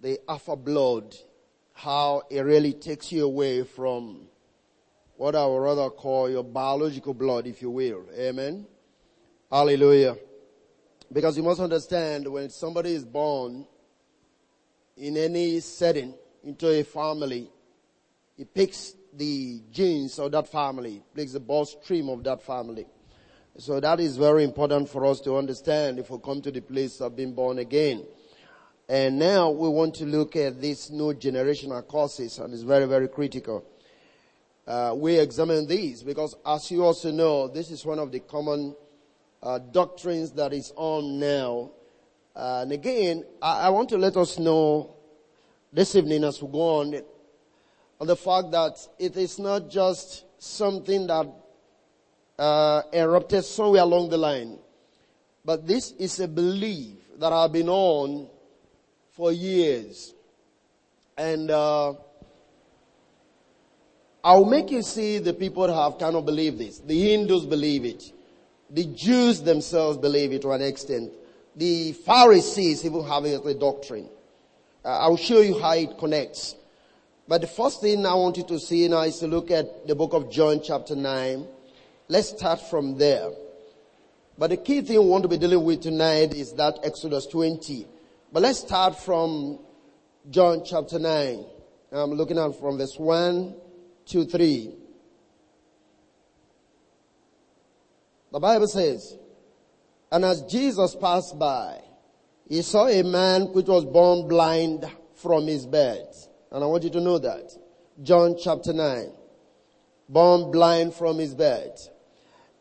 the alpha blood, how it really takes you away from what I would rather call your biological blood, if you will. Amen. Hallelujah. Because you must understand when somebody is born in any setting into a family, it picks the genes of that family, picks the bloodstream of that family. So that is very important for us to understand if we come to the place of being born again. And now we want to look at these new generational curses and it's very, very critical uh, we examine these because as you also know, this is one of the common uh, doctrines that is on now. Uh, and again, I, I, want to let us know this evening as we go on, on the fact that it is not just something that uh, erupted somewhere along the line, but this is a belief that I've been on for years. And uh, I'll make you see the people have kind of believed this. The Hindus believe it. The Jews themselves believe it to an extent. The Pharisees even have it as a doctrine. Uh, I'll show you how it connects. But the first thing I want you to see now is to look at the book of John chapter 9. Let's start from there. But the key thing we want to be dealing with tonight is that Exodus 20. But let's start from John chapter 9. I'm looking at from verse 1 2, 3. The Bible says, and as Jesus passed by, he saw a man which was born blind from his birth. And I want you to know that. John chapter 9. Born blind from his birth.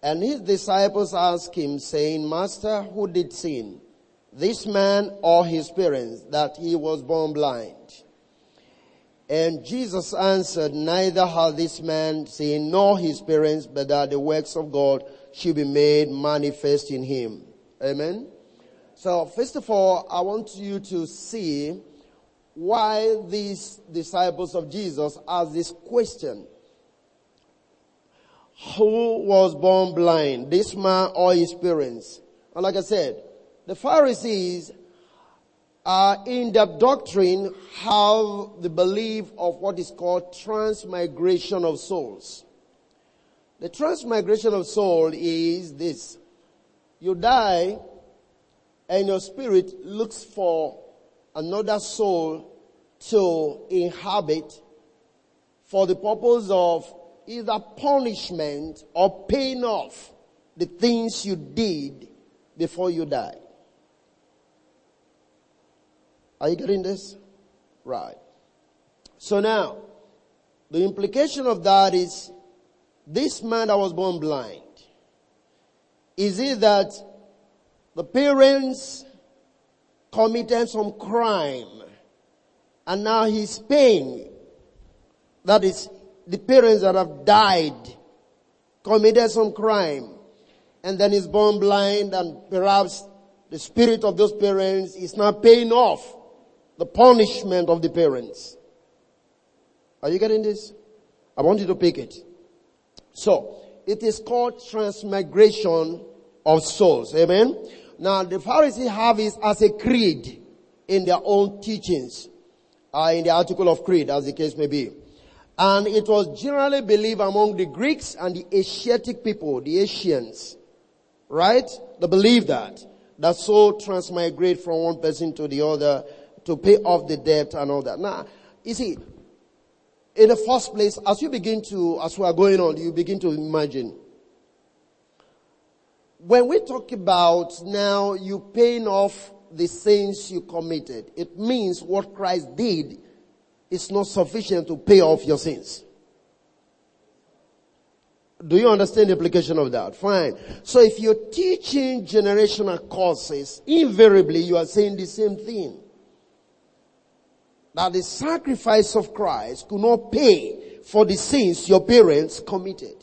And his disciples asked him saying, Master, who did sin? This man or his parents that he was born blind? And Jesus answered, neither had this man seen nor his parents, but that the works of God should be made manifest in him. Amen. So first of all, I want you to see why these disciples of Jesus asked this question. Who was born blind? This man or his parents? And like I said, the Pharisees in that doctrine have the belief of what is called transmigration of souls. The transmigration of soul is this. You die and your spirit looks for another soul to inhabit for the purpose of either punishment or paying off the things you did before you died. Are you getting this? Right. So now, the implication of that is this man that was born blind, is it that the parents committed some crime and now he's paying? That is the parents that have died committed some crime and then he's born blind and perhaps the spirit of those parents is not paying off the punishment of the parents. Are you getting this? I want you to pick it. So, it is called transmigration of souls. Amen? Now, the Pharisees have it as a creed in their own teachings, uh, in the article of creed, as the case may be. And it was generally believed among the Greeks and the Asiatic people, the Asians, right? They believe that. That soul transmigrate from one person to the other to pay off the debt and all that. Now, you see, in the first place, as you begin to, as we are going on, you begin to imagine. When we talk about now you paying off the sins you committed, it means what Christ did is not sufficient to pay off your sins. Do you understand the implication of that? Fine. So if you're teaching generational curses, invariably you are saying the same thing that the sacrifice of Christ could not pay for the sins your parents committed.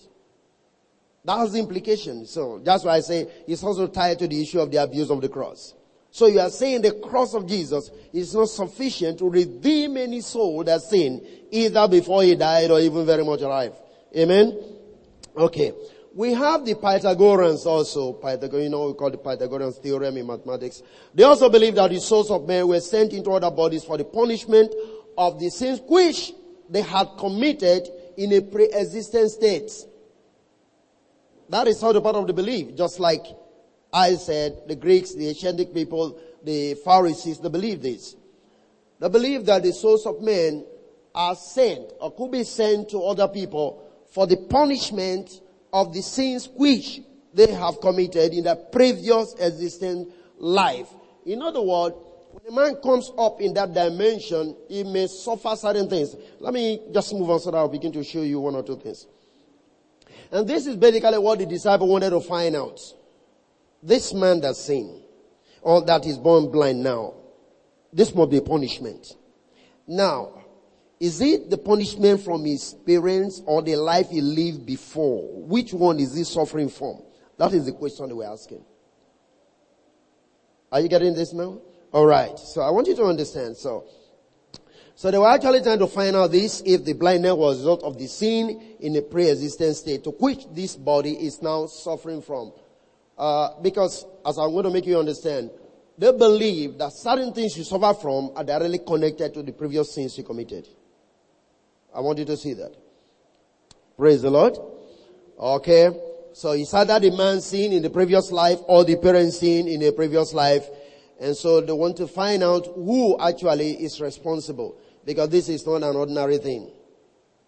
That's the implication. So that's why I say it's also tied to the issue of the abuse of the cross. So you are saying the cross of Jesus is not sufficient to redeem any soul that sinned either before he died or even very much alive. Amen? Okay. We have the Pythagoreans also. Pythagor, you know, we call the Pythagoreans theorem in mathematics. They also believe that the souls of men were sent into other bodies for the punishment of the sins which they had committed in a pre-existent state. That is how the part of the belief. Just like I said, the Greeks, the ancient people, the Pharisees, they believe this. They believe that the souls of men are sent or could be sent to other people for the punishment of the sins which they have committed in their previous existing life. In other words, when a man comes up in that dimension, he may suffer certain things. Let me just move on so that I'll begin to show you one or two things. And this is basically what the disciple wanted to find out. This man that sinned, or that is born blind now, this must be a punishment. Now, is it the punishment from his parents or the life he lived before? Which one is he suffering from? That is the question we're asking. Are you getting this now? Alright. So I want you to understand. So, so they were actually trying to find out this if the blindness was a result of the sin in a pre-existent state to which this body is now suffering from. Uh, because as I'm going to make you understand, they believe that certain things you suffer from are directly connected to the previous sins you committed. I want you to see that. Praise the Lord. Okay. So it's either the man seen in the previous life or the parent seen in the previous life. And so they want to find out who actually is responsible because this is not an ordinary thing.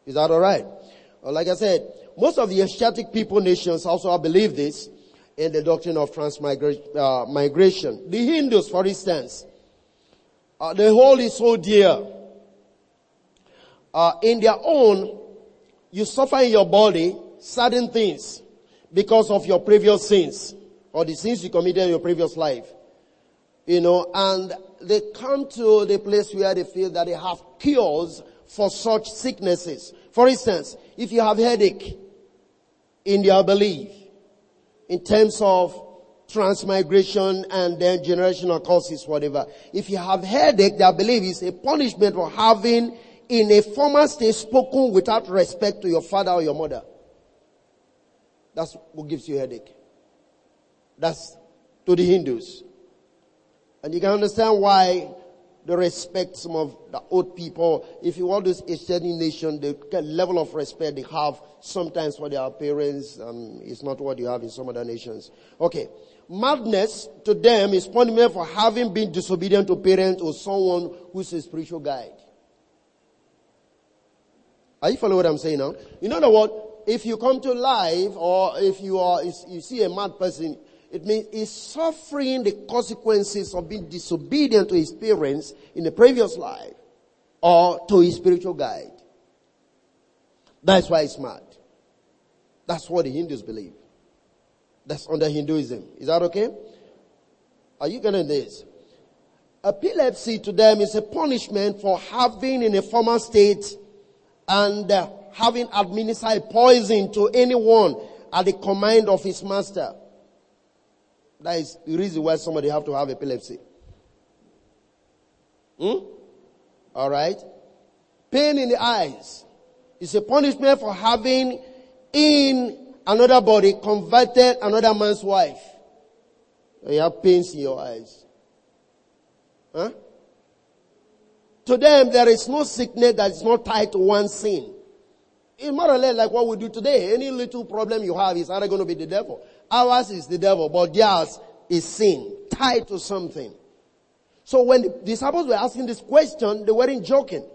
Is that alright? Well, like I said, most of the Asiatic people nations also believe this in the doctrine of transmigration. Uh, the Hindus, for instance, uh, the whole is so dear uh, in their own, you suffer in your body certain things because of your previous sins or the sins you committed in your previous life. You know, and they come to the place where they feel that they have cures for such sicknesses. For instance, if you have headache in their belief, in terms of transmigration and then generational curses, whatever. If you have headache, their belief is a punishment for having in a former state spoken without respect to your father or your mother. That's what gives you headache. That's to the Hindus. And you can understand why they respect some of the old people. If you want this Asian nation, the level of respect they have sometimes for their parents um, is not what you have in some other nations. Okay. Madness to them is punishment for having been disobedient to parents or someone who's a spiritual guide. Are you following what I'm saying now? In other words, if you come to life or if you are, you see a mad person, it means he's suffering the consequences of being disobedient to his parents in the previous life or to his spiritual guide. That's why he's mad. That's what the Hindus believe. That's under Hinduism. Is that okay? Are you getting this? Epilepsy to them is a punishment for having in a former state and uh, having administered poison to anyone at the command of his master. That is the reason why somebody have to have epilepsy. Hmm? Alright? Pain in the eyes is a punishment for having in another body converted another man's wife. You have pains in your eyes. Huh? To them, there is no sickness that is not tied to one sin. It's more or less like what we do today. Any little problem you have is either going to be the devil. Ours is the devil, but theirs is sin, tied to something. So when the disciples were asking this question, they weren't joking.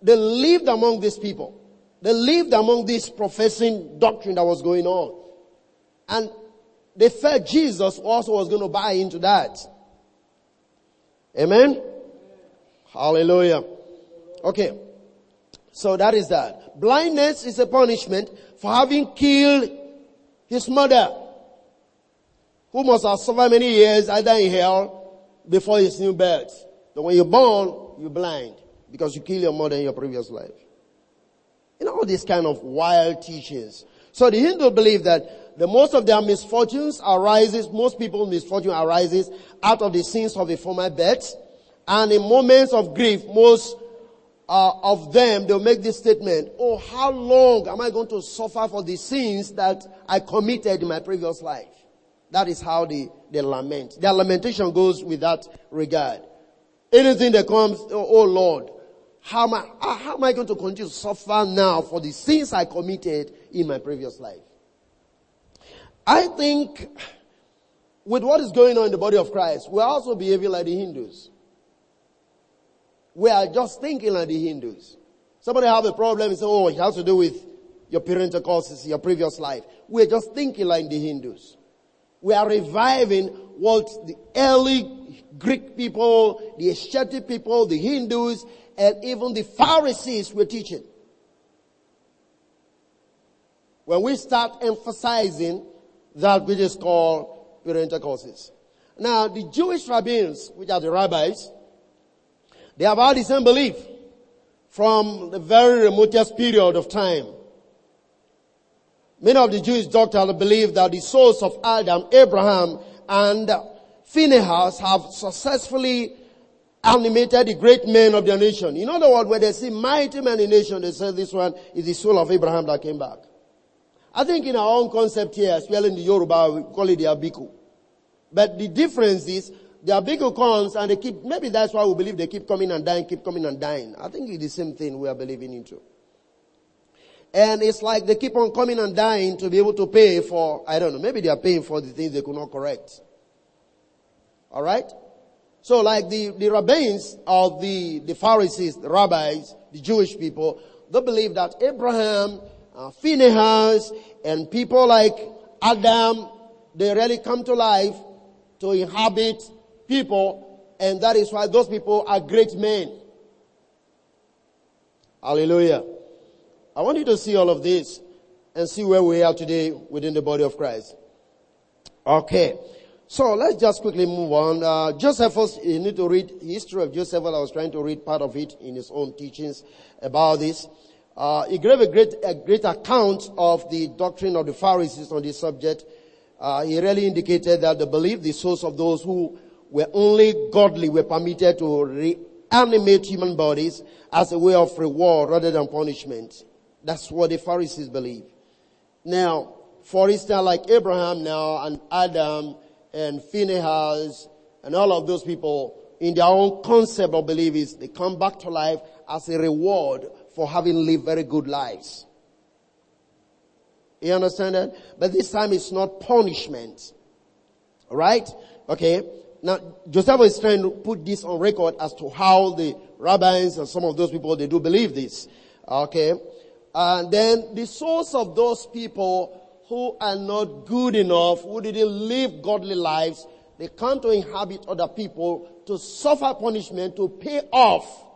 They lived among these people. They lived among this professing doctrine that was going on. And they felt Jesus also was going to buy into that. Amen? Hallelujah. Okay. So that is that. Blindness is a punishment for having killed his mother, who must have suffered many years either in hell before his new birth. But when you're born, you're blind because you killed your mother in your previous life. You know, all these kind of wild teachings. So the Hindu believe that the most of their misfortunes arises, most people's misfortune arises out of the sins of a former birth and in moments of grief, most uh, of them, they'll make this statement, oh, how long am I going to suffer for the sins that I committed in my previous life? That is how they, they lament. Their lamentation goes with that regard. Anything that comes, oh, oh Lord, how am, I, how am I going to continue to suffer now for the sins I committed in my previous life? I think with what is going on in the body of Christ, we're also behaving like the Hindus. We are just thinking like the Hindus. Somebody have a problem and say, oh, it has to do with your parental curses, your previous life. We're just thinking like the Hindus. We are reviving what the early Greek people, the Asiatic people, the Hindus, and even the Pharisees were teaching. When we start emphasizing that which is called parental curses. Now, the Jewish rabbins, which are the rabbis, they have had the same belief from the very remotest period of time. Many of the Jewish doctors believe that the souls of Adam, Abraham, and Phinehas have successfully animated the great men of their nation. In other words, when they see mighty men in nation, they say this one is the soul of Abraham that came back. I think in our own concept here, especially in the Yoruba, we call it the Abiku. But the difference is, the big comes and they keep, maybe that's why we believe they keep coming and dying, keep coming and dying. I think it's the same thing we are believing into. And it's like they keep on coming and dying to be able to pay for, I don't know, maybe they are paying for the things they could not correct. Alright? So like the, the rabbins of the, the Pharisees, the rabbis, the Jewish people, they believe that Abraham, uh, Phinehas, and people like Adam, they really come to life to inhabit people, and that is why those people are great men. Hallelujah. I want you to see all of this and see where we are today within the body of Christ. Okay. So let's just quickly move on. Uh, Josephus, you need to read history of Joseph. I was trying to read part of it in his own teachings about this. Uh, he gave a great, a great account of the doctrine of the Pharisees on this subject. Uh, he really indicated that the belief, the source of those who were only godly were permitted to reanimate human bodies as a way of reward rather than punishment. That's what the Pharisees believe. Now, for instance, like Abraham now and Adam and Phinehas and all of those people in their own concept of belief is they come back to life as a reward for having lived very good lives. You understand that? But this time it's not punishment. Alright? Okay. Now, Joseph is trying to put this on record as to how the rabbis and some of those people, they do believe this. Okay. And then the source of those people who are not good enough, who didn't live godly lives, they come to inhabit other people to suffer punishment, to pay off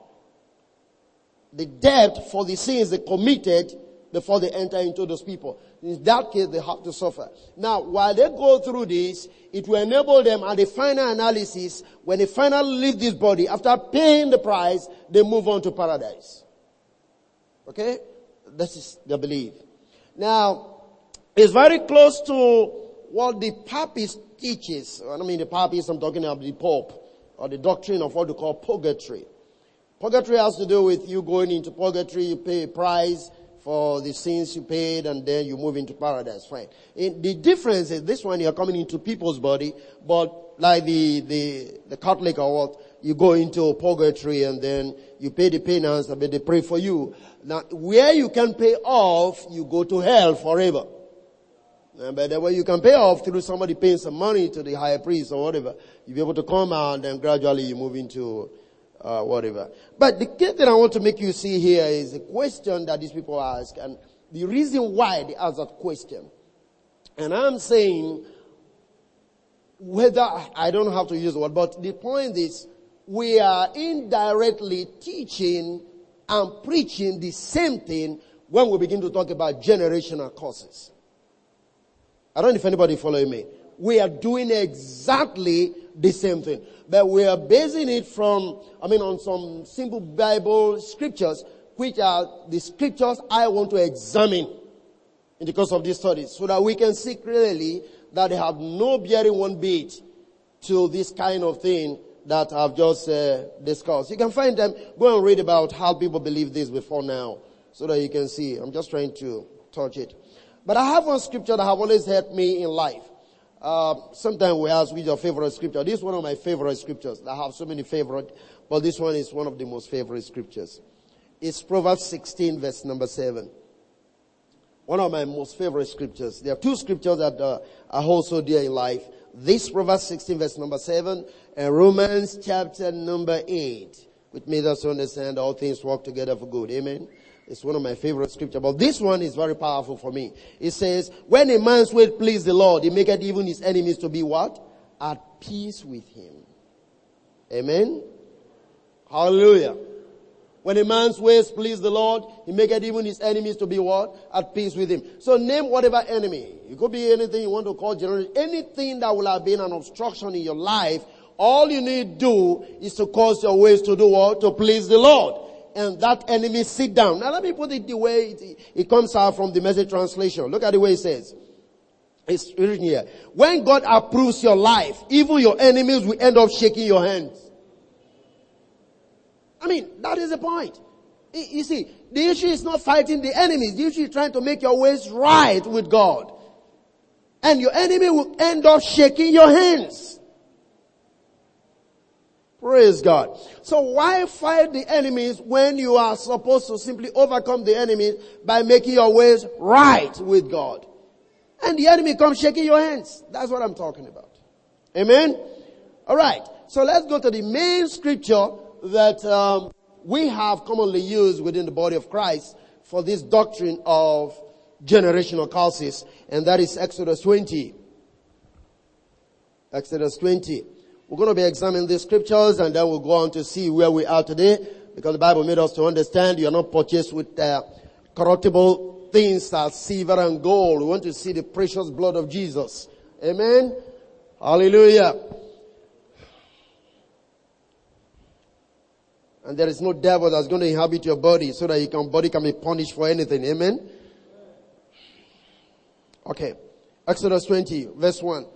the debt for the sins they committed before they enter into those people. In that case, they have to suffer. Now, while they go through this, it will enable them at the final analysis, when they finally leave this body, after paying the price, they move on to paradise. Okay? This is their belief. Now, it's very close to what the Papist teaches. I mean the Papist, I'm talking about the Pope, or the doctrine of what we call purgatory. Purgatory has to do with you going into purgatory, you pay a price for the sins you paid, and then you move into paradise. Fine. In, the difference is this one you're coming into people's body, but like the, the, the Catholic or what, you go into purgatory and then you pay the penance, but they pray for you. Now, where you can pay off, you go to hell forever. But the way you can pay off through somebody paying some money to the higher priest or whatever, you'll be able to come out and gradually you move into uh, whatever. But the key thing I want to make you see here is a question that these people ask and the reason why they ask that question. And I'm saying whether, I don't have to use the word, but the point is we are indirectly teaching and preaching the same thing when we begin to talk about generational curses. I don't know if anybody following me. We are doing exactly the same thing. But we are basing it from, I mean, on some simple Bible scriptures, which are the scriptures I want to examine in the course of this study, so that we can see clearly that they have no bearing one bit to this kind of thing that I've just uh, discussed. You can find them. Go and read about how people believe this before now, so that you can see. I'm just trying to touch it. But I have one scripture that have always helped me in life. Uh, sometimes we ask which your favorite scripture. This is one of my favorite scriptures. I have so many favorite, but this one is one of the most favorite scriptures. It's Proverbs 16 verse number 7. One of my most favorite scriptures. There are two scriptures that uh, I hold so dear in life. This Proverbs 16 verse number 7 and Romans chapter number 8. Which made us understand all things work together for good. Amen. It's one of my favorite scripture, but this one is very powerful for me. It says, when a man's way please the Lord, he maketh even his enemies to be what? At peace with him. Amen. Hallelujah. When a man's ways please the Lord, he maketh even his enemies to be what? At peace with him. So name whatever enemy. It could be anything you want to call general. Anything that will have been an obstruction in your life, all you need do is to cause your ways to do what? To please the Lord and that enemy sit down. Now let me put it the way it, it comes out from the message translation. Look at the way it says. It's written here. When God approves your life, even your enemies will end up shaking your hands. I mean, that is the point. You see, the issue is not fighting the enemies. The issue is trying to make your ways right with God. And your enemy will end up shaking your hands. Praise God. So why fight the enemies when you are supposed to simply overcome the enemies by making your ways right with God? And the enemy comes shaking your hands. That's what I'm talking about. Amen? Alright. So let's go to the main scripture that um, we have commonly used within the body of Christ for this doctrine of generational curses, and that is Exodus 20. Exodus 20. We're going to be examining the scriptures and then we'll go on to see where we are today because the Bible made us to understand you are not purchased with uh, corruptible things as silver and gold. We want to see the precious blood of Jesus. Amen. Hallelujah. And there is no devil that's going to inhabit your body so that your body can be punished for anything. Amen. Okay. Exodus 20 verse 1.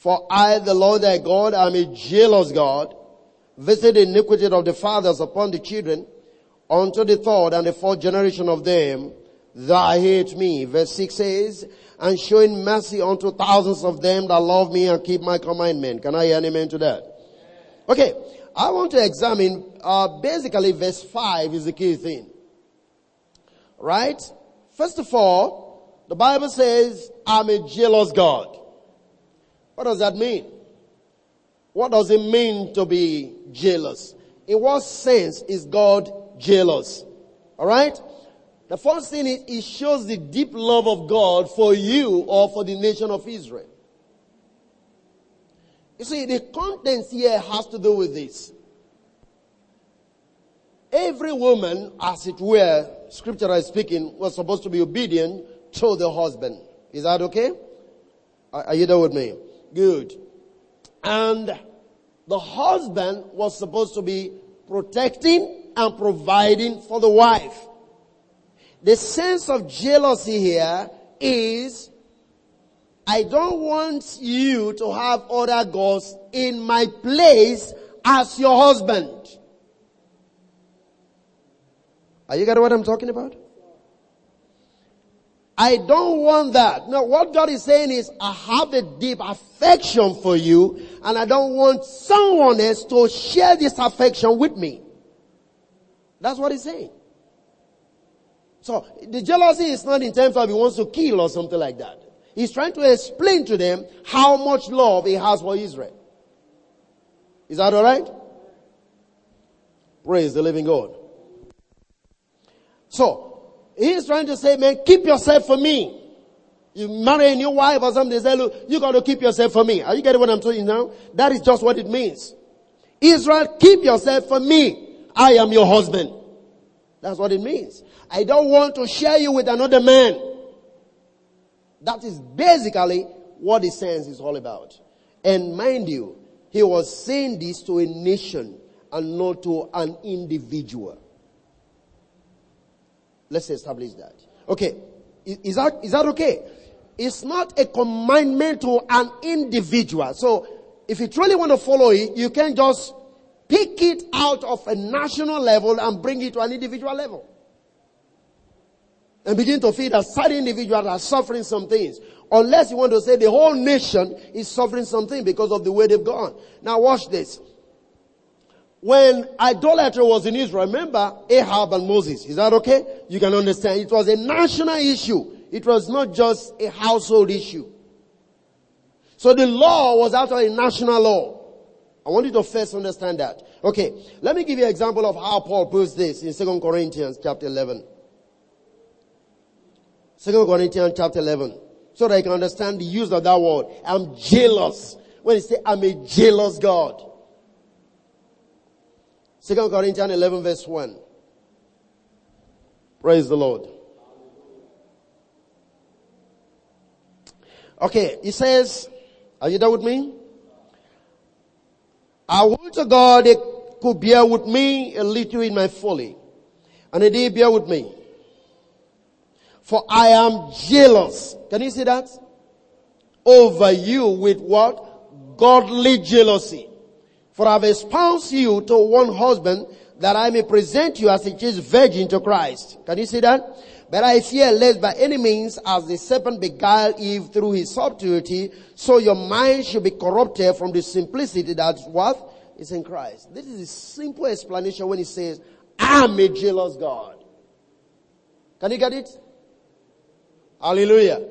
For I, the Lord thy God, am a jealous God, visit the iniquity of the fathers upon the children, unto the third and the fourth generation of them that hate me. Verse 6 says, and showing mercy unto thousands of them that love me and keep my commandment. Can I hear an amen to that? Okay, I want to examine, uh, basically verse 5 is the key thing. Right? First of all, the Bible says, I'm a jealous God. What does that mean? What does it mean to be jealous? In what sense is God jealous? Alright? The first thing is it shows the deep love of God for you or for the nation of Israel. You see, the contents here has to do with this. Every woman, as it were, scripturally speaking, was supposed to be obedient to the husband. Is that okay? Are you there with me? Good. And the husband was supposed to be protecting and providing for the wife. The sense of jealousy here is, I don't want you to have other gods in my place as your husband. Are you getting what I'm talking about? I don't want that. No, what God is saying is, I have a deep affection for you, and I don't want someone else to share this affection with me. That's what he's saying. So, the jealousy is not in terms of he wants to kill or something like that. He's trying to explain to them how much love he has for Israel. Is that alright? Praise the living God. So, He's trying to say, man, keep yourself for me. You marry a new wife or something, they say, look, you got to keep yourself for me. Are you getting what I'm saying now? That is just what it means. Israel, keep yourself for me. I am your husband. That's what it means. I don't want to share you with another man. That is basically what the sense is all about. And mind you, he was saying this to a nation and not to an individual. Let's establish that. Okay. Is that, is that okay? It's not a commandment to an individual. So, if you truly want to follow it, you can just pick it out of a national level and bring it to an individual level. And begin to feel that certain individuals are suffering some things. Unless you want to say the whole nation is suffering something because of the way they've gone. Now watch this. When idolatry was in Israel, remember Ahab and Moses. Is that okay? You can understand. It was a national issue. It was not just a household issue. So the law was actually a national law. I want you to first understand that. Okay, let me give you an example of how Paul puts this in 2 Corinthians chapter 11. 2 Corinthians chapter 11. So that you can understand the use of that word. I'm jealous. When he say I'm a jealous God. 2 Corinthians 11 verse 1. Praise the Lord. Okay, he says, are you there with me? I want to God they could bear with me a little in my folly. And they did bear with me. For I am jealous. Can you see that? Over you with what? Godly jealousy. For I have espoused you to one husband that I may present you as a chaste virgin to Christ. Can you see that? But I fear lest by any means as the serpent beguiled Eve through his subtlety, so your mind should be corrupted from the simplicity that's what is in Christ. This is a simple explanation when he says, I'm a jealous God. Can you get it? Hallelujah.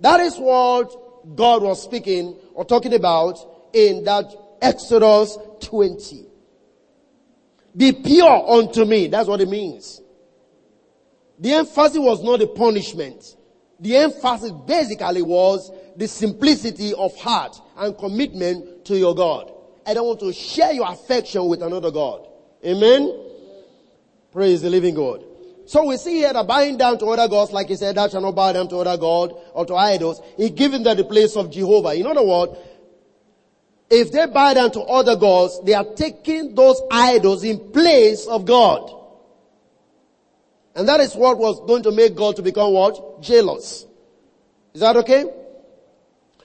That is what God was speaking or talking about in that Exodus 20. Be pure unto me. That's what it means. The emphasis was not the punishment. The emphasis basically was the simplicity of heart and commitment to your God. I don't want to share your affection with another God. Amen? Praise the living God. So we see here that bowing down to other gods, like he said, thou shalt not bow down to other God or to idols. He giving them the place of Jehovah. In other words, if they bow down to other gods, they are taking those idols in place of God. And that is what was going to make God to become what? Jealous. Is that okay?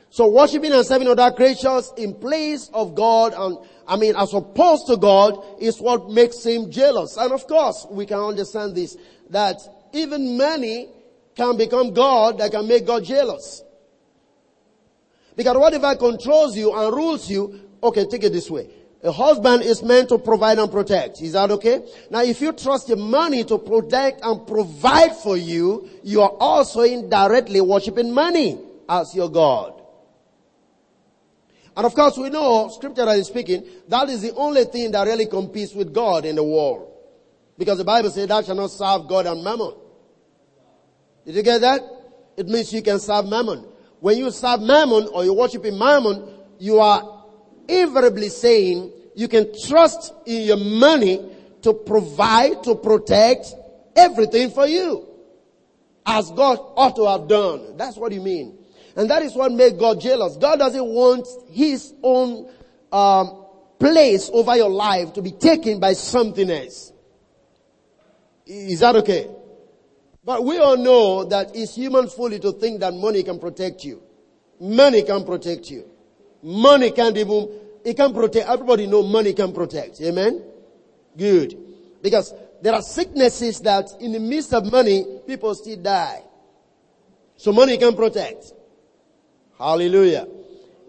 So worshiping and serving other creatures in place of God and, I mean, as opposed to God is what makes him jealous. And of course, we can understand this, that even money can become God that can make God jealous. Because whatever controls you and rules you, okay, take it this way. A husband is meant to provide and protect. Is that okay? Now if you trust your money to protect and provide for you, you are also indirectly worshiping money as your God. And of course we know, scripturally speaking, that is the only thing that really competes with God in the world. Because the Bible says that shall not serve God and mammon. Did you get that? It means you can serve mammon. When you serve mammon or you worship in mammon, you are invariably saying you can trust in your money to provide, to protect everything for you. As God ought to have done. That's what you mean. And that is what made God jealous. God doesn't want His own um, place over your life to be taken by something else. Is that okay? But we all know that it's human folly to think that money can protect you. Money can protect you. Money can't even, it can protect, everybody know money can protect. Amen? Good. Because there are sicknesses that in the midst of money, people still die. So money can protect. Hallelujah.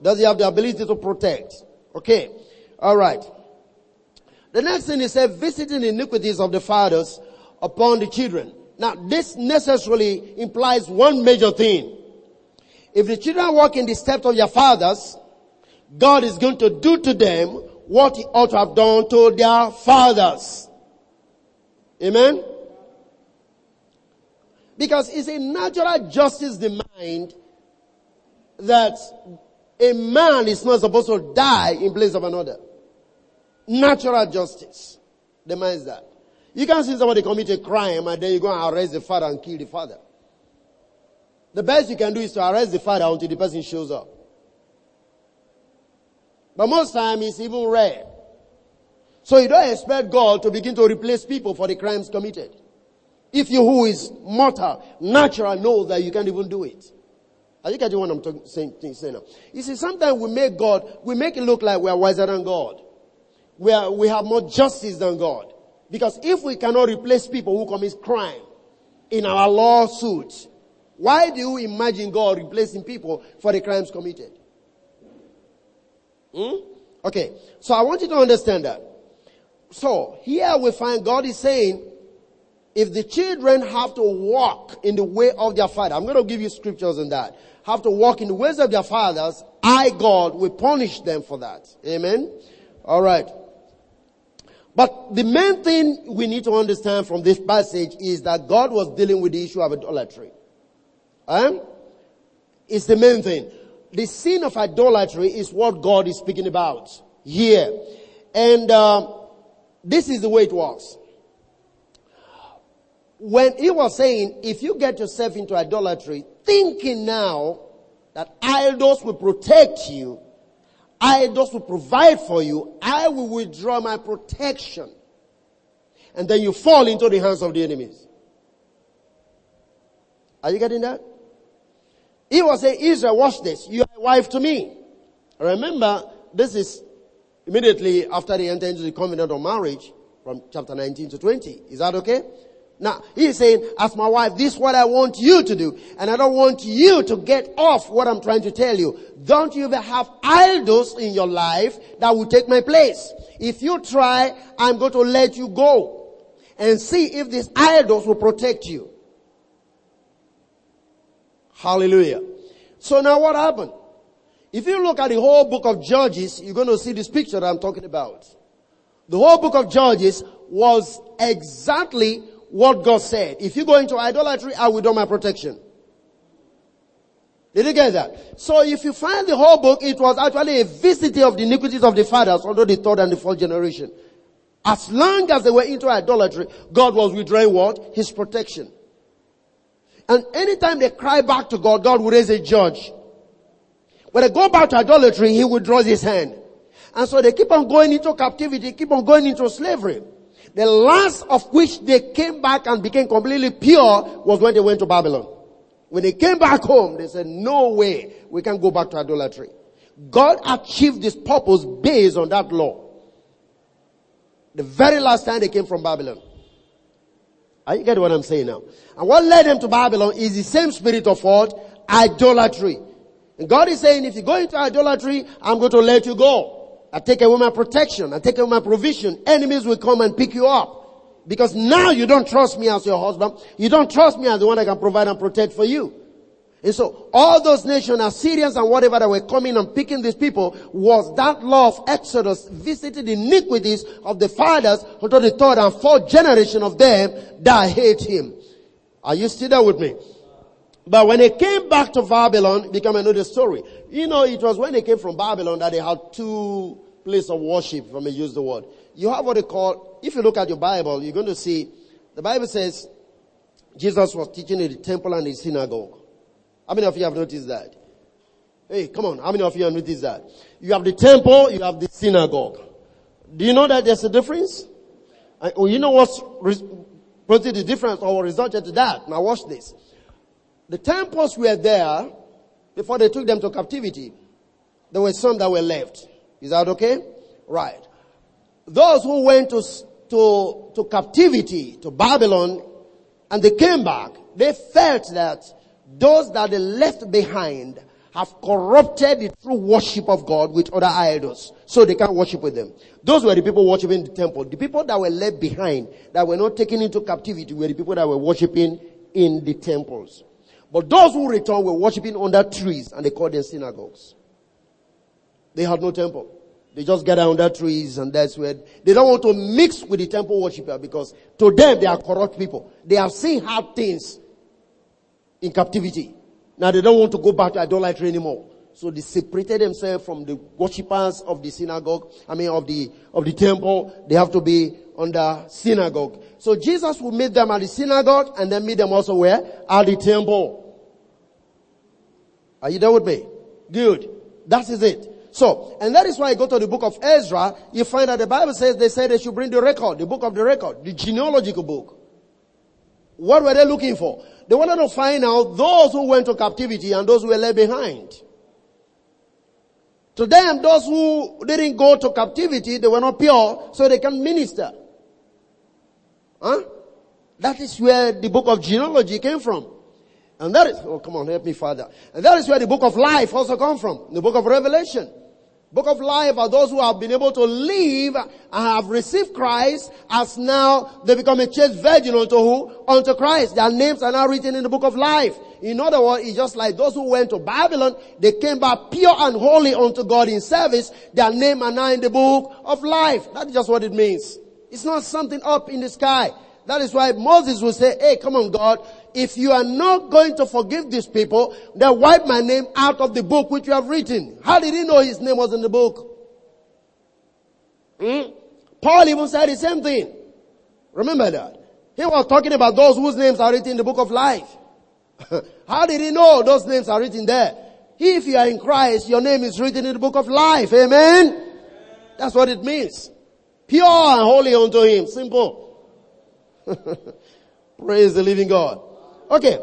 Does he have the ability to protect? Okay. Alright. The next thing is said, visiting iniquities of the fathers upon the children. Now this necessarily implies one major thing. If the children walk in the steps of their fathers, God is going to do to them what he ought to have done to their fathers. Amen? Because it's a natural justice demand that a man is not supposed to die in place of another. natural justice demands that. You can't see somebody commit a crime and then you go and arrest the father and kill the father. The best you can do is to arrest the father until the person shows up. But most time it's even rare. So you don't expect God to begin to replace people for the crimes committed. If you who is mortal, natural, know that you can't even do it. Are you getting what I'm talking, saying, saying now? You see, sometimes we make God, we make it look like we are wiser than God. We are, we have more justice than God. Because if we cannot replace people who commit crime in our lawsuits, why do you imagine God replacing people for the crimes committed? Hmm? Okay. So I want you to understand that. So here we find God is saying, if the children have to walk in the way of their father, I'm going to give you scriptures on that, have to walk in the ways of their fathers, I, God, will punish them for that. Amen? Alright. But the main thing we need to understand from this passage is that God was dealing with the issue of idolatry. Um, it's the main thing. The sin of idolatry is what God is speaking about here. And uh, this is the way it works. When he was saying, if you get yourself into idolatry, thinking now that idols will protect you, idols will provide for you, I will withdraw my protection. And then you fall into the hands of the enemies. Are you getting that? He was saying, Israel, watch this. You are a wife to me. Remember, this is immediately after they entered into the covenant of marriage from chapter 19 to 20. Is that okay? Now, he's saying, as my wife, this is what I want you to do. And I don't want you to get off what I'm trying to tell you. Don't you ever have idols in your life that will take my place. If you try, I'm going to let you go and see if these idols will protect you. Hallelujah. So now what happened? If you look at the whole book of Judges, you're going to see this picture that I'm talking about. The whole book of Judges was exactly what God said. If you go into idolatry, I will do my protection. Did you get that? So if you find the whole book, it was actually a visiting of the iniquities of the fathers under the third and the fourth generation. As long as they were into idolatry, God was withdrawing what? His protection. And anytime they cry back to God, God will raise a judge. When they go back to idolatry, he withdraws his hand. And so they keep on going into captivity, keep on going into slavery. The last of which they came back and became completely pure was when they went to Babylon. When they came back home, they said, no way we can go back to idolatry. God achieved this purpose based on that law. The very last time they came from Babylon. Are you getting what I'm saying now? And what led them to Babylon is the same spirit of what? Idolatry. And God is saying, if you go into idolatry, I'm going to let you go. I take away my protection. I take away my provision. Enemies will come and pick you up. Because now you don't trust me as your husband. You don't trust me as the one that can provide and protect for you. And so all those nations, Assyrians and whatever that were coming and picking these people was that law of Exodus visited the iniquities of the fathers until the third and fourth generation of them that hate him. Are you still there with me? But when they came back to Babylon, become another story. You know, it was when they came from Babylon that they had two places of worship, if I may use the word. You have what they call, if you look at your Bible, you're going to see, the Bible says, Jesus was teaching in the temple and the synagogue. How many of you have noticed that? Hey, come on. How many of you have noticed that? You have the temple, you have the synagogue. Do you know that there's a difference? And, well, you know what's probably the difference or resulted to that? Now watch this. The temples were there before they took them to captivity. There were some that were left. Is that okay? Right. Those who went to, to, to captivity, to Babylon, and they came back, they felt that those that they left behind have corrupted the true worship of God with other idols. So they can't worship with them. Those were the people worshiping the temple. The people that were left behind, that were not taken into captivity, were the people that were worshiping in the temples. But those who returned were worshiping under trees and they called them synagogues. They had no temple. They just gather under trees and that's where they don't want to mix with the temple worshiper because to them they are corrupt people. They have seen hard things in captivity. Now they don't want to go back to idolatry anymore. So they separated themselves from the worshippers of the synagogue, I mean of the, of the temple. They have to be under synagogue. So Jesus will meet them at the synagogue and then meet them also where? At the temple. Are you there with me? Good. That is it. So, and that is why I go to the book of Ezra, you find that the Bible says they said they should bring the record, the book of the record, the genealogical book. What were they looking for? They wanted to find out those who went to captivity and those who were left behind. To them, those who didn't go to captivity, they were not pure, so they can minister. Huh? That is where the book of genealogy came from. And that is, oh come on, help me Father. And that is where the book of life also come from. The book of Revelation. Book of life are those who have been able to live and have received Christ as now they become a chaste virgin unto who? Unto Christ. Their names are now written in the book of life. In other words, it's just like those who went to Babylon, they came back pure and holy unto God in service. Their name are now in the book of life. That's just what it means. It's not something up in the sky. That is why Moses will say, hey, come on God, if you are not going to forgive these people, then wipe my name out of the book which you have written. How did he know his name was in the book? Hmm? Paul even said the same thing. Remember that. He was talking about those whose names are written in the book of life. How did he know those names are written there? If you are in Christ, your name is written in the book of life. Amen? That's what it means. Pure and holy unto him. Simple. Praise the living God. Okay.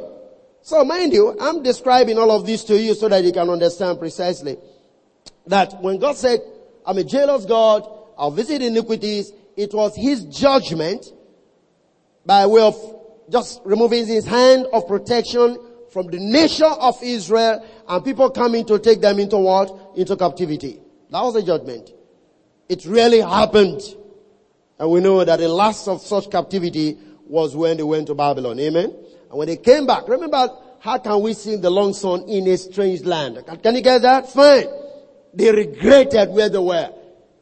So mind you, I'm describing all of this to you so that you can understand precisely that when God said, I'm a jealous God, I'll visit iniquities, it was his judgment by way of just removing his hand of protection from the nation of Israel and people coming to take them into what? Into captivity. That was a judgment. It really happened. And we know that the last of such captivity was when they went to Babylon. Amen. And when they came back, remember, how can we sing the long song in a strange land? Can you get that? Fine. They regretted where they were.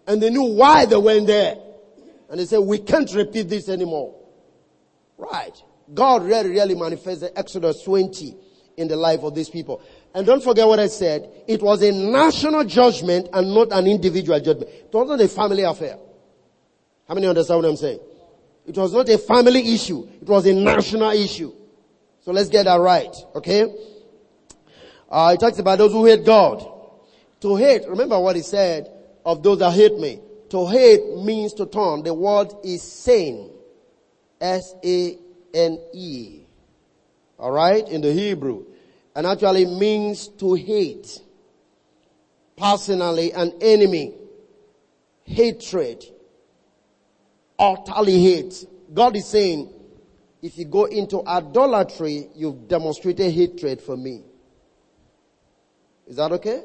And they knew why they went there. And they said, we can't repeat this anymore. Right. God really, really manifested Exodus 20 in the life of these people. And don't forget what I said. It was a national judgment and not an individual judgment. It was not a family affair. How many understand what I'm saying? It was not a family issue. It was a national issue. So let's get that right, okay? Uh, he talks about those who hate God. To hate, remember what he said of those that hate me. To hate means to turn. The word is sane. S-A-N-E. Alright, in the Hebrew. And actually means to hate. Personally, an enemy. Hatred. Utterly hate. God is saying, if you go into idolatry, you've demonstrated hatred for me. Is that okay?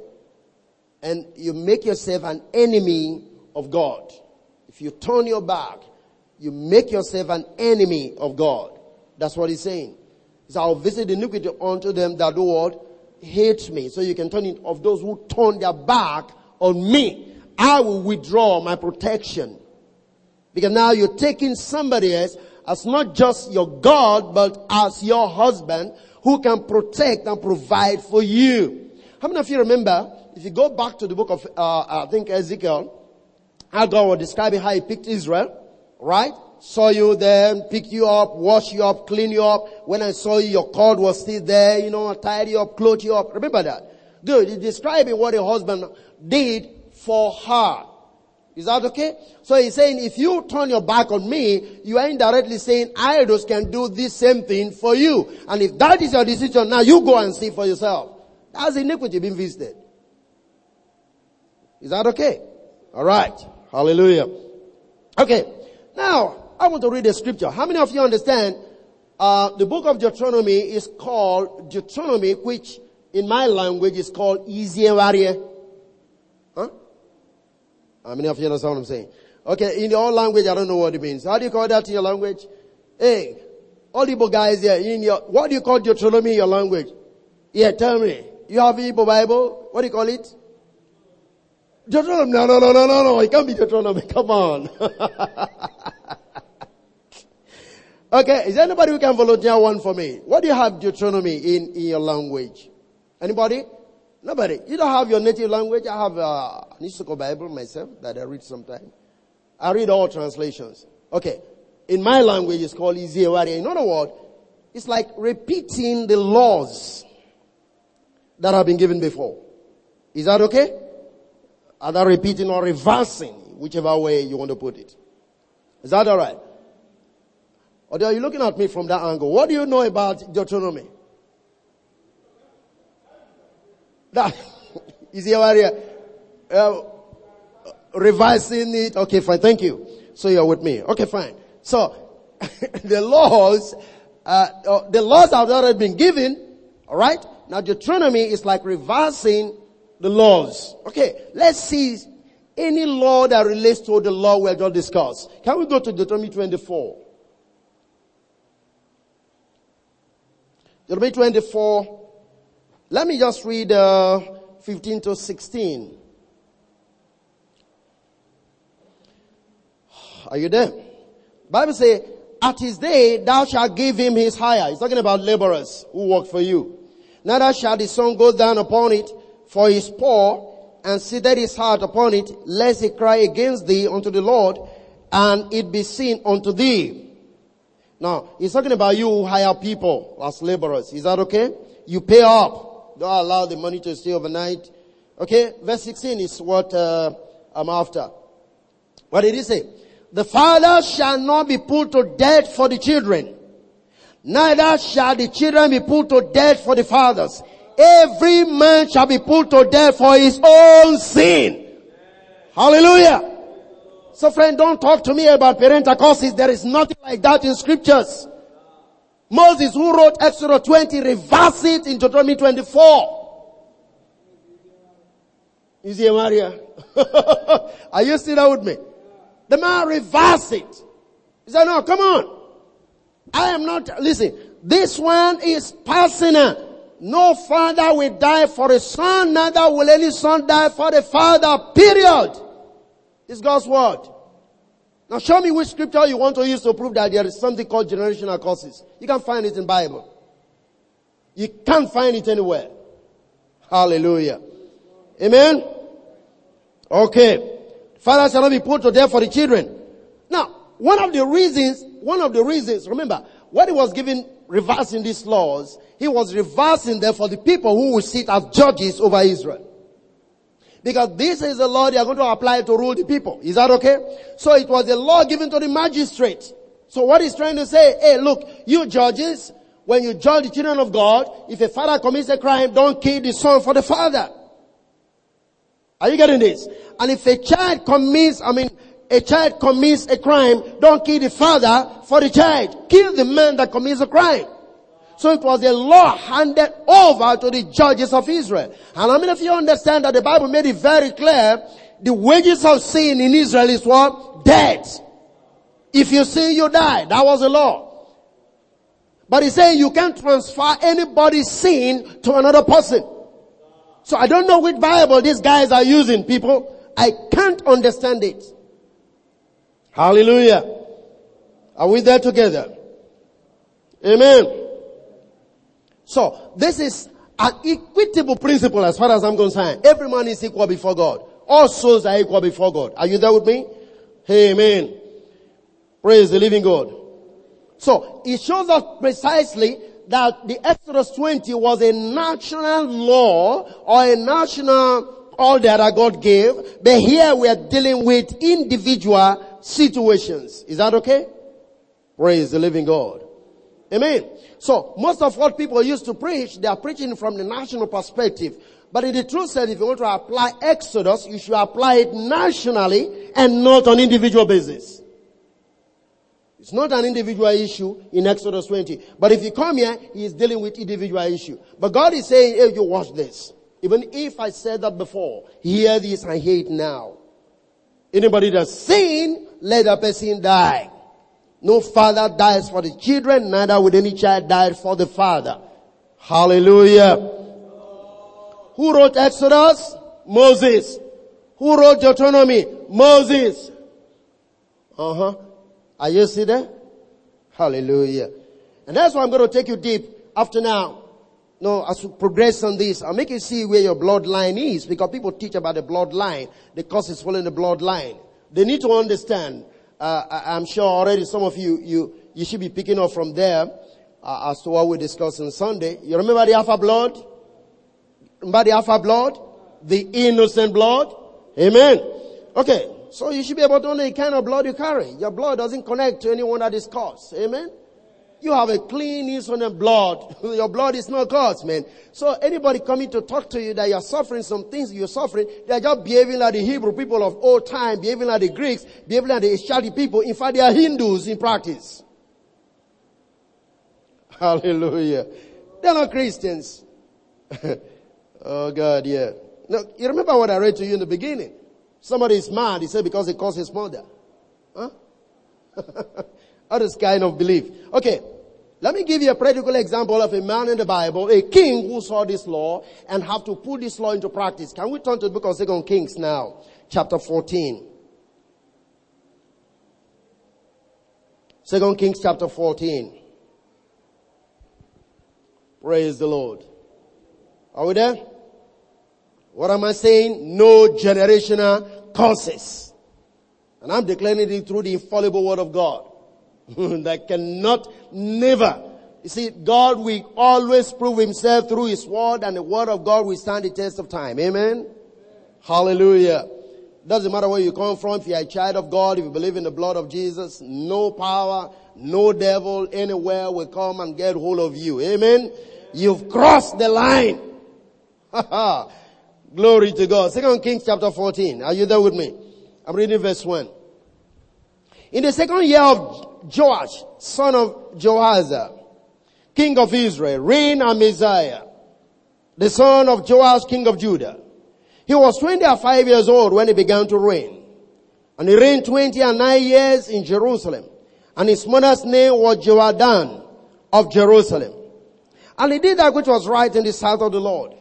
And you make yourself an enemy of God. If you turn your back, you make yourself an enemy of God. That's what he's saying. He I'll visit iniquity unto them that do what? Hate me. So you can turn it of those who turn their back on me. I will withdraw my protection. Because now you're taking somebody else as not just your God, but as your husband who can protect and provide for you. How many of you remember, if you go back to the book of, uh, I think Ezekiel, how God was describing how he picked Israel, right? Saw you then, picked you up, washed you up, cleaned you up. When I saw you, your cord was still there, you know, tied you up, clothed you up. Remember that? Good. He's describing what a husband did for her. Is that okay? So he's saying if you turn your back on me, you are indirectly saying idols can do this same thing for you. And if that is your decision, now you go and see for yourself. That's iniquity being visited. Is that okay? Alright. Hallelujah. Okay. Now, I want to read a scripture. How many of you understand uh, the book of Deuteronomy is called Deuteronomy, which in my language is called Ezekiel. How many of you understand what I'm saying? Okay, in your own language, I don't know what it means. How do you call that in your language? Hey, all Igbo guys here, in your, what do you call Deuteronomy in your language? Yeah, tell me. You have Igbo Bible? What do you call it? Deuteronomy. No, no, no, no, no, no. It can't be Deuteronomy. Come on. okay, is anybody who can volunteer one for me? What do you have Deuteronomy in, in your language? Anybody? Nobody. You don't have your native language. I have uh, a an Isoko Bible myself that I read sometimes. I read all translations. Okay. In my language, it's called Iziewari. In other words, it's like repeating the laws that have been given before. Is that okay? Are Either repeating or reversing, whichever way you want to put it. Is that alright? Or are you looking at me from that angle? What do you know about Deuteronomy? That is your area. Uh, revising it. Okay, fine. Thank you. So you're with me. Okay, fine. So the laws, uh, uh, the laws have already been given. All right. Now Deuteronomy is like reversing the laws. Okay, let's see any law that relates to the law we have just discussed. Can we go to Deuteronomy 24? Deuteronomy 24. Let me just read uh, 15 to 16. Are you there? Bible say, at his day thou shalt give him his hire. He's talking about laborers who work for you. Neither shall the sun go down upon it, for he is poor, and seated his heart upon it, lest he cry against thee unto the Lord, and it be seen unto thee. Now, he's talking about you who hire people as laborers. Is that okay? You pay up. Don't allow the money to stay overnight. Okay? Verse 16 is what uh, I'm after. What did he say? The father shall not be put to death for the children, neither shall the children be put to death for the fathers. Every man shall be put to death for his own sin. Hallelujah. So friend, don't talk to me about parental curses. There is nothing like that in scriptures. Moses who wrote Exodus 20 reverse it in Deuteronomy 24. Is he Maria? Are you still there with me? The man reverse it. He said, no, come on. I am not, listen, this one is personal. No father will die for a son, neither will any son die for a father, period. It's God's word. Now show me which scripture you want to use to prove that there is something called generational curses. You can't find it in Bible. You can't find it anywhere. Hallelujah. Amen? Okay. Father shall not be put to death for the children. Now, one of the reasons, one of the reasons, remember, what he was giving, reversing these laws he was reversing them for the people who will sit as judges over Israel. Because this is the law they are going to apply to rule the people. Is that okay? So it was a law given to the magistrate. So what he's trying to say, hey look, you judges, when you judge the children of God, if a father commits a crime, don't kill the son for the father. Are you getting this? And if a child commits, I mean, a child commits a crime, don't kill the father for the child. Kill the man that commits a crime. So it was a law handed over to the judges of Israel. And how many of you understand that the Bible made it very clear the wages of sin in Israel is what? Death. If you sin, you die. That was the law. But he's saying you can't transfer anybody's sin to another person. So I don't know which Bible these guys are using, people. I can't understand it. Hallelujah. Are we there together? Amen. So, this is an equitable principle as far as I'm concerned. Every man is equal before God. All souls are equal before God. Are you there with me? Amen. Praise the living God. So, it shows us precisely that the Exodus 20 was a national law or a national order that God gave, but here we are dealing with individual situations. Is that okay? Praise the living God. Amen. So most of what people used to preach, they are preaching from the national perspective. But in the truth said, if you want to apply Exodus, you should apply it nationally and not on individual basis. It's not an individual issue in Exodus 20. But if you come here, he is dealing with individual issue. But God is saying, hey, you watch this. Even if I said that before, hear this and hear it now. Anybody that's sin, let that person die. No father dies for the children, neither would any child die for the father. Hallelujah. Who wrote Exodus? Moses. Who wrote Deuteronomy? Moses. Uh huh. Are you see there? Hallelujah. And that's why I'm going to take you deep after now. no, as we progress on this, I'll make you see where your bloodline is because people teach about the bloodline. The is following the bloodline. They need to understand. Uh, I'm sure already some of you, you, you should be picking up from there uh, as to what we discussed on Sunday. You remember the alpha blood? Remember the alpha blood? The innocent blood? Amen. Okay. So you should be able to know the kind of blood you carry. Your blood doesn't connect to anyone that is cursed. Amen. You have a clean, innocent blood. Your blood is not cursed, man. So anybody coming to talk to you that you're suffering some things you're suffering, they're just behaving like the Hebrew people of old time, behaving like the Greeks, behaving like the Asiatic people. In fact, they are Hindus in practice. Hallelujah. They're not Christians. oh God, yeah. Now, you remember what I read to you in the beginning? Somebody is mad, he said, because he calls his mother. Huh? is kind of belief. Okay. Let me give you a practical example of a man in the Bible, a king who saw this law and have to put this law into practice. Can we turn to the book of Second Kings now, chapter 14? Second Kings chapter 14. Praise the Lord. Are we there? What am I saying? No generational curses. And I'm declaring it through the infallible word of God. that cannot never. You see, God will always prove himself through his word and the word of God will stand the test of time. Amen? Hallelujah. Doesn't matter where you come from, if you're a child of God, if you believe in the blood of Jesus, no power, no devil anywhere will come and get hold of you. Amen? You've crossed the line. Glory to God. Second Kings chapter 14. Are you there with me? I'm reading verse 1. In the second year of Joash, son of Jehoahaz, king of Israel, reigned Amaziah, the son of Joash, king of Judah. He was 25 years old when he began to reign. And he reigned 20 and 9 years in Jerusalem. And his mother's name was Jehoaddan of Jerusalem. And he did that which was right in the sight of the Lord.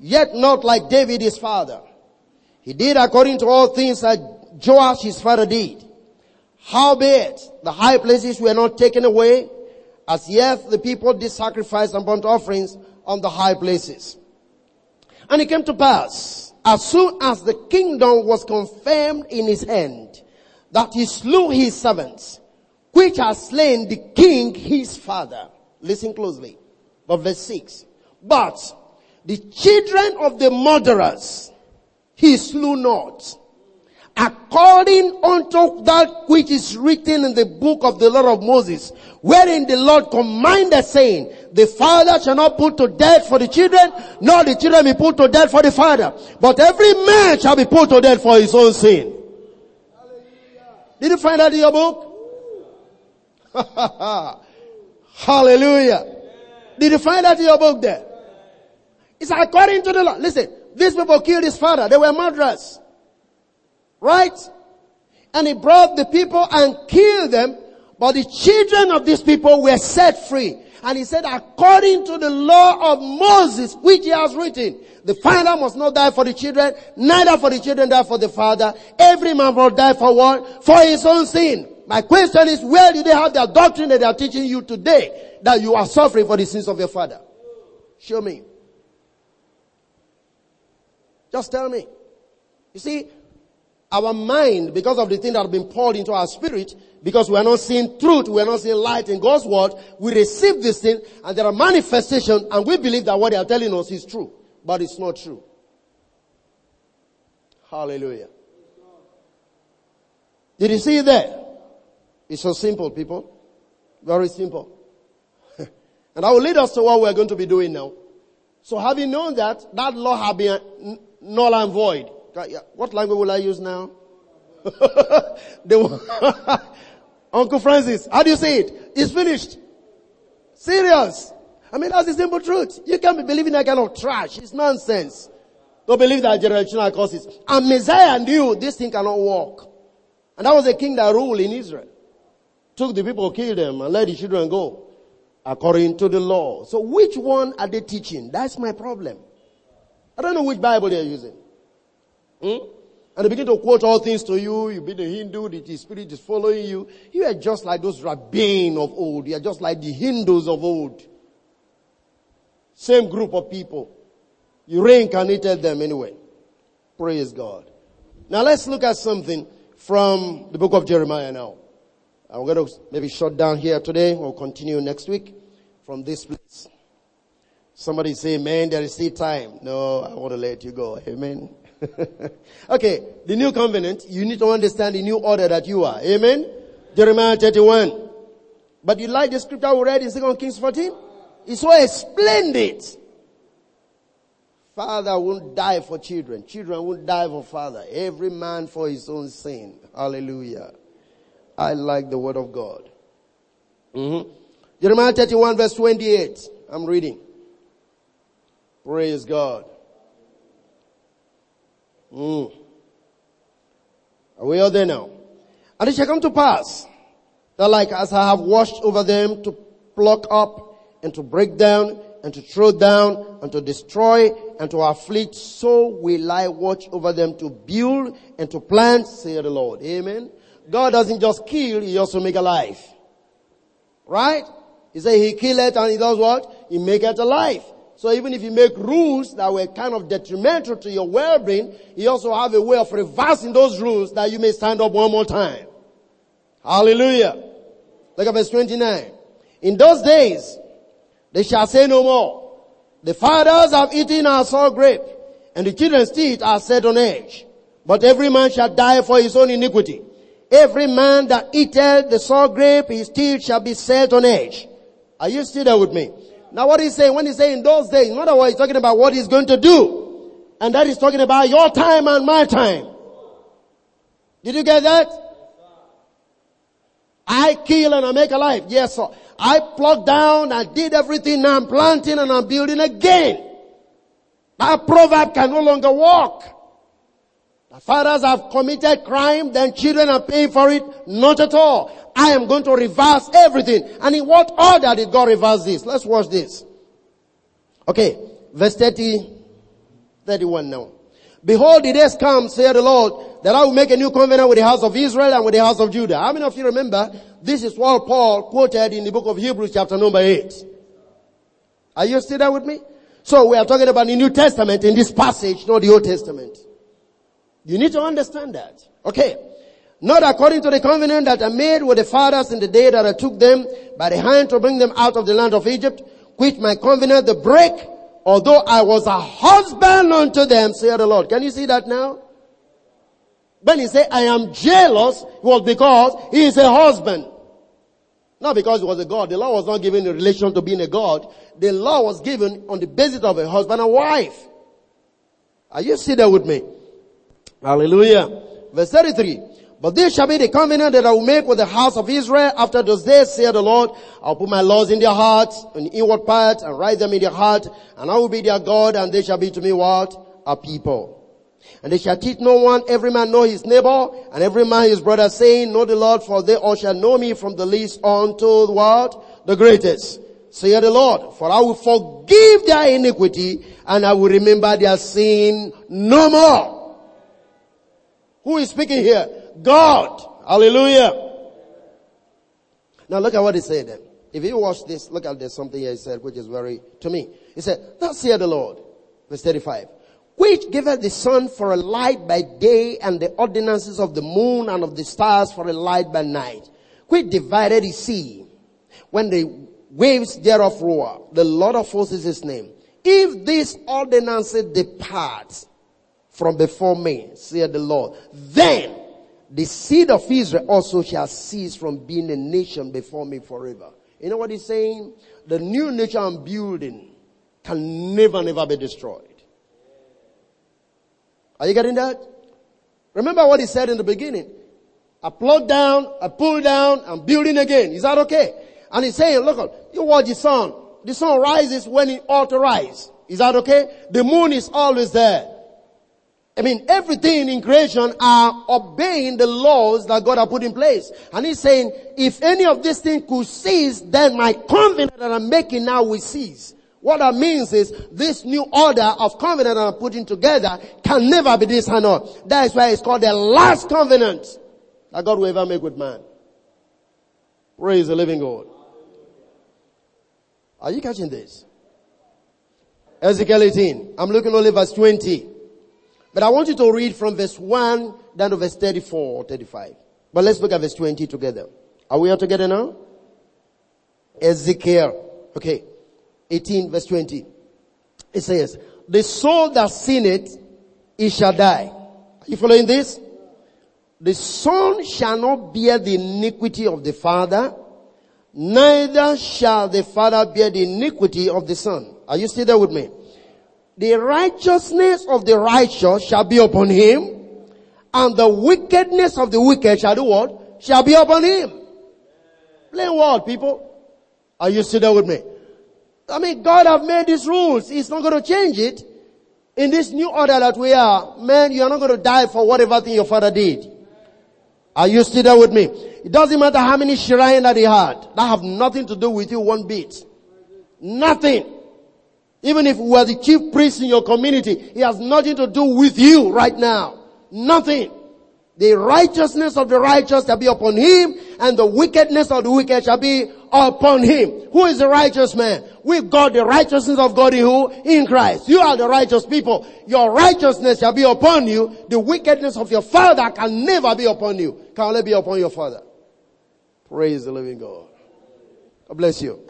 Yet not like David his father. He did according to all things that Joash his father did. Howbeit, the high places were not taken away, as yet the people did sacrifice and burnt offerings on the high places. And it came to pass, as soon as the kingdom was confirmed in his hand, that he slew his servants, which had slain the king his father. Listen closely. But verse 6. But the children of the murderers he slew not. According unto that which is written in the book of the law of Moses, wherein the Lord commanded saying, the father shall not put to death for the children, nor the children be put to death for the father. But every man shall be put to death for his own sin. Did you find that in your book? Hallelujah. Did you find that in your book there? It's according to the law. Listen, these people killed his father. They were murderers. Right? And he brought the people and killed them, but the children of these people were set free. And he said, according to the law of Moses, which he has written, the father must not die for the children, neither for the children die for the father. Every man will die for what? For his own sin. My question is, where do they have their doctrine that they are teaching you today that you are suffering for the sins of your father? Show me. Just tell me. You see, our mind, because of the thing that have been poured into our spirit, because we are not seeing truth, we are not seeing light in God's word, we receive this thing and there are manifestations and we believe that what they are telling us is true. But it's not true. Hallelujah. Did you see it there? It's so simple, people. Very simple. and I will lead us to what we're going to be doing now. So having known that, that law have been null and void. What language will I use now? Uncle Francis, how do you say it? It's finished. Serious. I mean, that's the simple truth. You can't be believing that kind of trash. It's nonsense. Don't believe that generational curses. And Amaziah knew this thing cannot work. And that was a king that ruled in Israel. Took the people, killed them, and let the children go. According to the law. So which one are they teaching? That's my problem. I don't know which Bible they're using. Hmm? And they begin to quote all things to you. You be the Hindu, the spirit is following you. You are just like those rabbin of old. You are just like the Hindus of old. Same group of people. You reincarnated them anyway. Praise God. Now let's look at something from the book of Jeremiah now. I'm going to maybe shut down here today. We'll continue next week from this place. Somebody say, man, there is still time. No, I want to let you go. Amen. okay, the new covenant, you need to understand the new order that you are. Amen. Jeremiah 31. But you like the scripture we read in 2 Kings 14? It's so splendid. Father won't die for children. Children won't die for father. Every man for his own sin. Hallelujah. I like the word of God. Mm-hmm. Jeremiah 31 verse 28. I'm reading. Praise God. Mm. Are we all there now? And it shall come to pass that like as I have watched over them to pluck up and to break down and to throw down and to destroy and to afflict, so will I watch over them to build and to plant, say the Lord. Amen. God doesn't just kill, He also make alive. Right? He said He kill it and He does what? He make it alive. So even if you make rules that were kind of detrimental to your well-being, you also have a way of reversing those rules that you may stand up one more time. Hallelujah. Look at verse 29. In those days, they shall say no more. The fathers have eaten our sour grape, and the children's teeth are set on edge. But every man shall die for his own iniquity. Every man that eateth the sour grape, his teeth shall be set on edge. Are you still there with me? Now what he's saying, when he's saying those days, in other words, he's talking about what he's going to do. And that is talking about your time and my time. Did you get that? I kill and I make alive. Yes, sir. I plucked down, I did everything, now I'm planting and I'm building again. That proverb can no longer work. The fathers have committed crime, then children are paying for it. Not at all. I am going to reverse everything. And in what order did God reverse this? Let's watch this. Okay, verse 30, 31 now. Behold, the days come, saith the Lord, that I will make a new covenant with the house of Israel and with the house of Judah. How many of you remember? This is what Paul quoted in the book of Hebrews chapter number 8. Are you still there with me? So we are talking about the New Testament in this passage, not the Old Testament. You need to understand that. Okay. Not according to the covenant that I made with the fathers in the day that I took them by the hand to bring them out of the land of Egypt, quit my covenant the break, although I was a husband unto them, saith the Lord. Can you see that now? When he said, I am jealous, it was because he is a husband. Not because he was a God. The law was not given in relation to being a God. The law was given on the basis of a husband and wife. Are you sitting there with me? Hallelujah. Verse 33. But this shall be the covenant that I will make with the house of Israel after those days, saith the Lord. I'll put my laws in their hearts, in the inward part, and write them in their heart, and I will be their God, and they shall be to me what? A people. And they shall teach no one, every man know his neighbor, and every man his brother, saying, Know the Lord, for they all shall know me from the least unto what? The greatest. Saith the Lord, for I will forgive their iniquity, and I will remember their sin no more. Who is speaking here? God. Hallelujah. Now look at what he said. If you watch this, look at this something he said which is very, to me. He said, thus saith the Lord. Verse 35. Which giveth the sun for a light by day and the ordinances of the moon and of the stars for a light by night. Which divided the sea when the waves thereof roar. The Lord of hosts is his name. If these ordinances depart from before me, saith the Lord, then the seed of Israel also shall cease from being a nation before me forever. You know what he's saying? The new nature I'm building can never, never be destroyed. Are you getting that? Remember what he said in the beginning. I plug down, I pull down, I'm building again. Is that okay? And he's saying, look, you watch the sun. The sun rises when it ought to rise. Is that okay? The moon is always there. I mean, everything in creation are obeying the laws that God has put in place. And he's saying, if any of these things could cease, then my covenant that I'm making now will cease. What that means is this new order of covenant that I'm putting together can never be dishonored. That is why it's called the last covenant that God will ever make with man. Praise the living God. Are you catching this? Ezekiel 18. I'm looking only verse 20. But I want you to read from verse 1 down to verse 34 or 35. But let's look at verse 20 together. Are we all together now? Ezekiel. Okay. 18 verse 20. It says, the soul that sinneth, it shall die. Are you following this? The son shall not bear the iniquity of the father, neither shall the father bear the iniquity of the son. Are you still there with me? The righteousness of the righteous shall be upon him, and the wickedness of the wicked shall do what? Shall be upon him. Plain word, people. Are you still there with me? I mean, God have made these rules. He's not going to change it. In this new order that we are, man, you are not going to die for whatever thing your father did. Are you still there with me? It doesn't matter how many shrine that he had. That have nothing to do with you one bit. Nothing. Even if we are the chief priest in your community, it has nothing to do with you right now. Nothing. The righteousness of the righteous shall be upon him, and the wickedness of the wicked shall be upon him. Who is the righteous man? We've got the righteousness of God in who? In Christ. You are the righteous people. Your righteousness shall be upon you. The wickedness of your father can never be upon you. Can only be upon your father. Praise the living God. God bless you.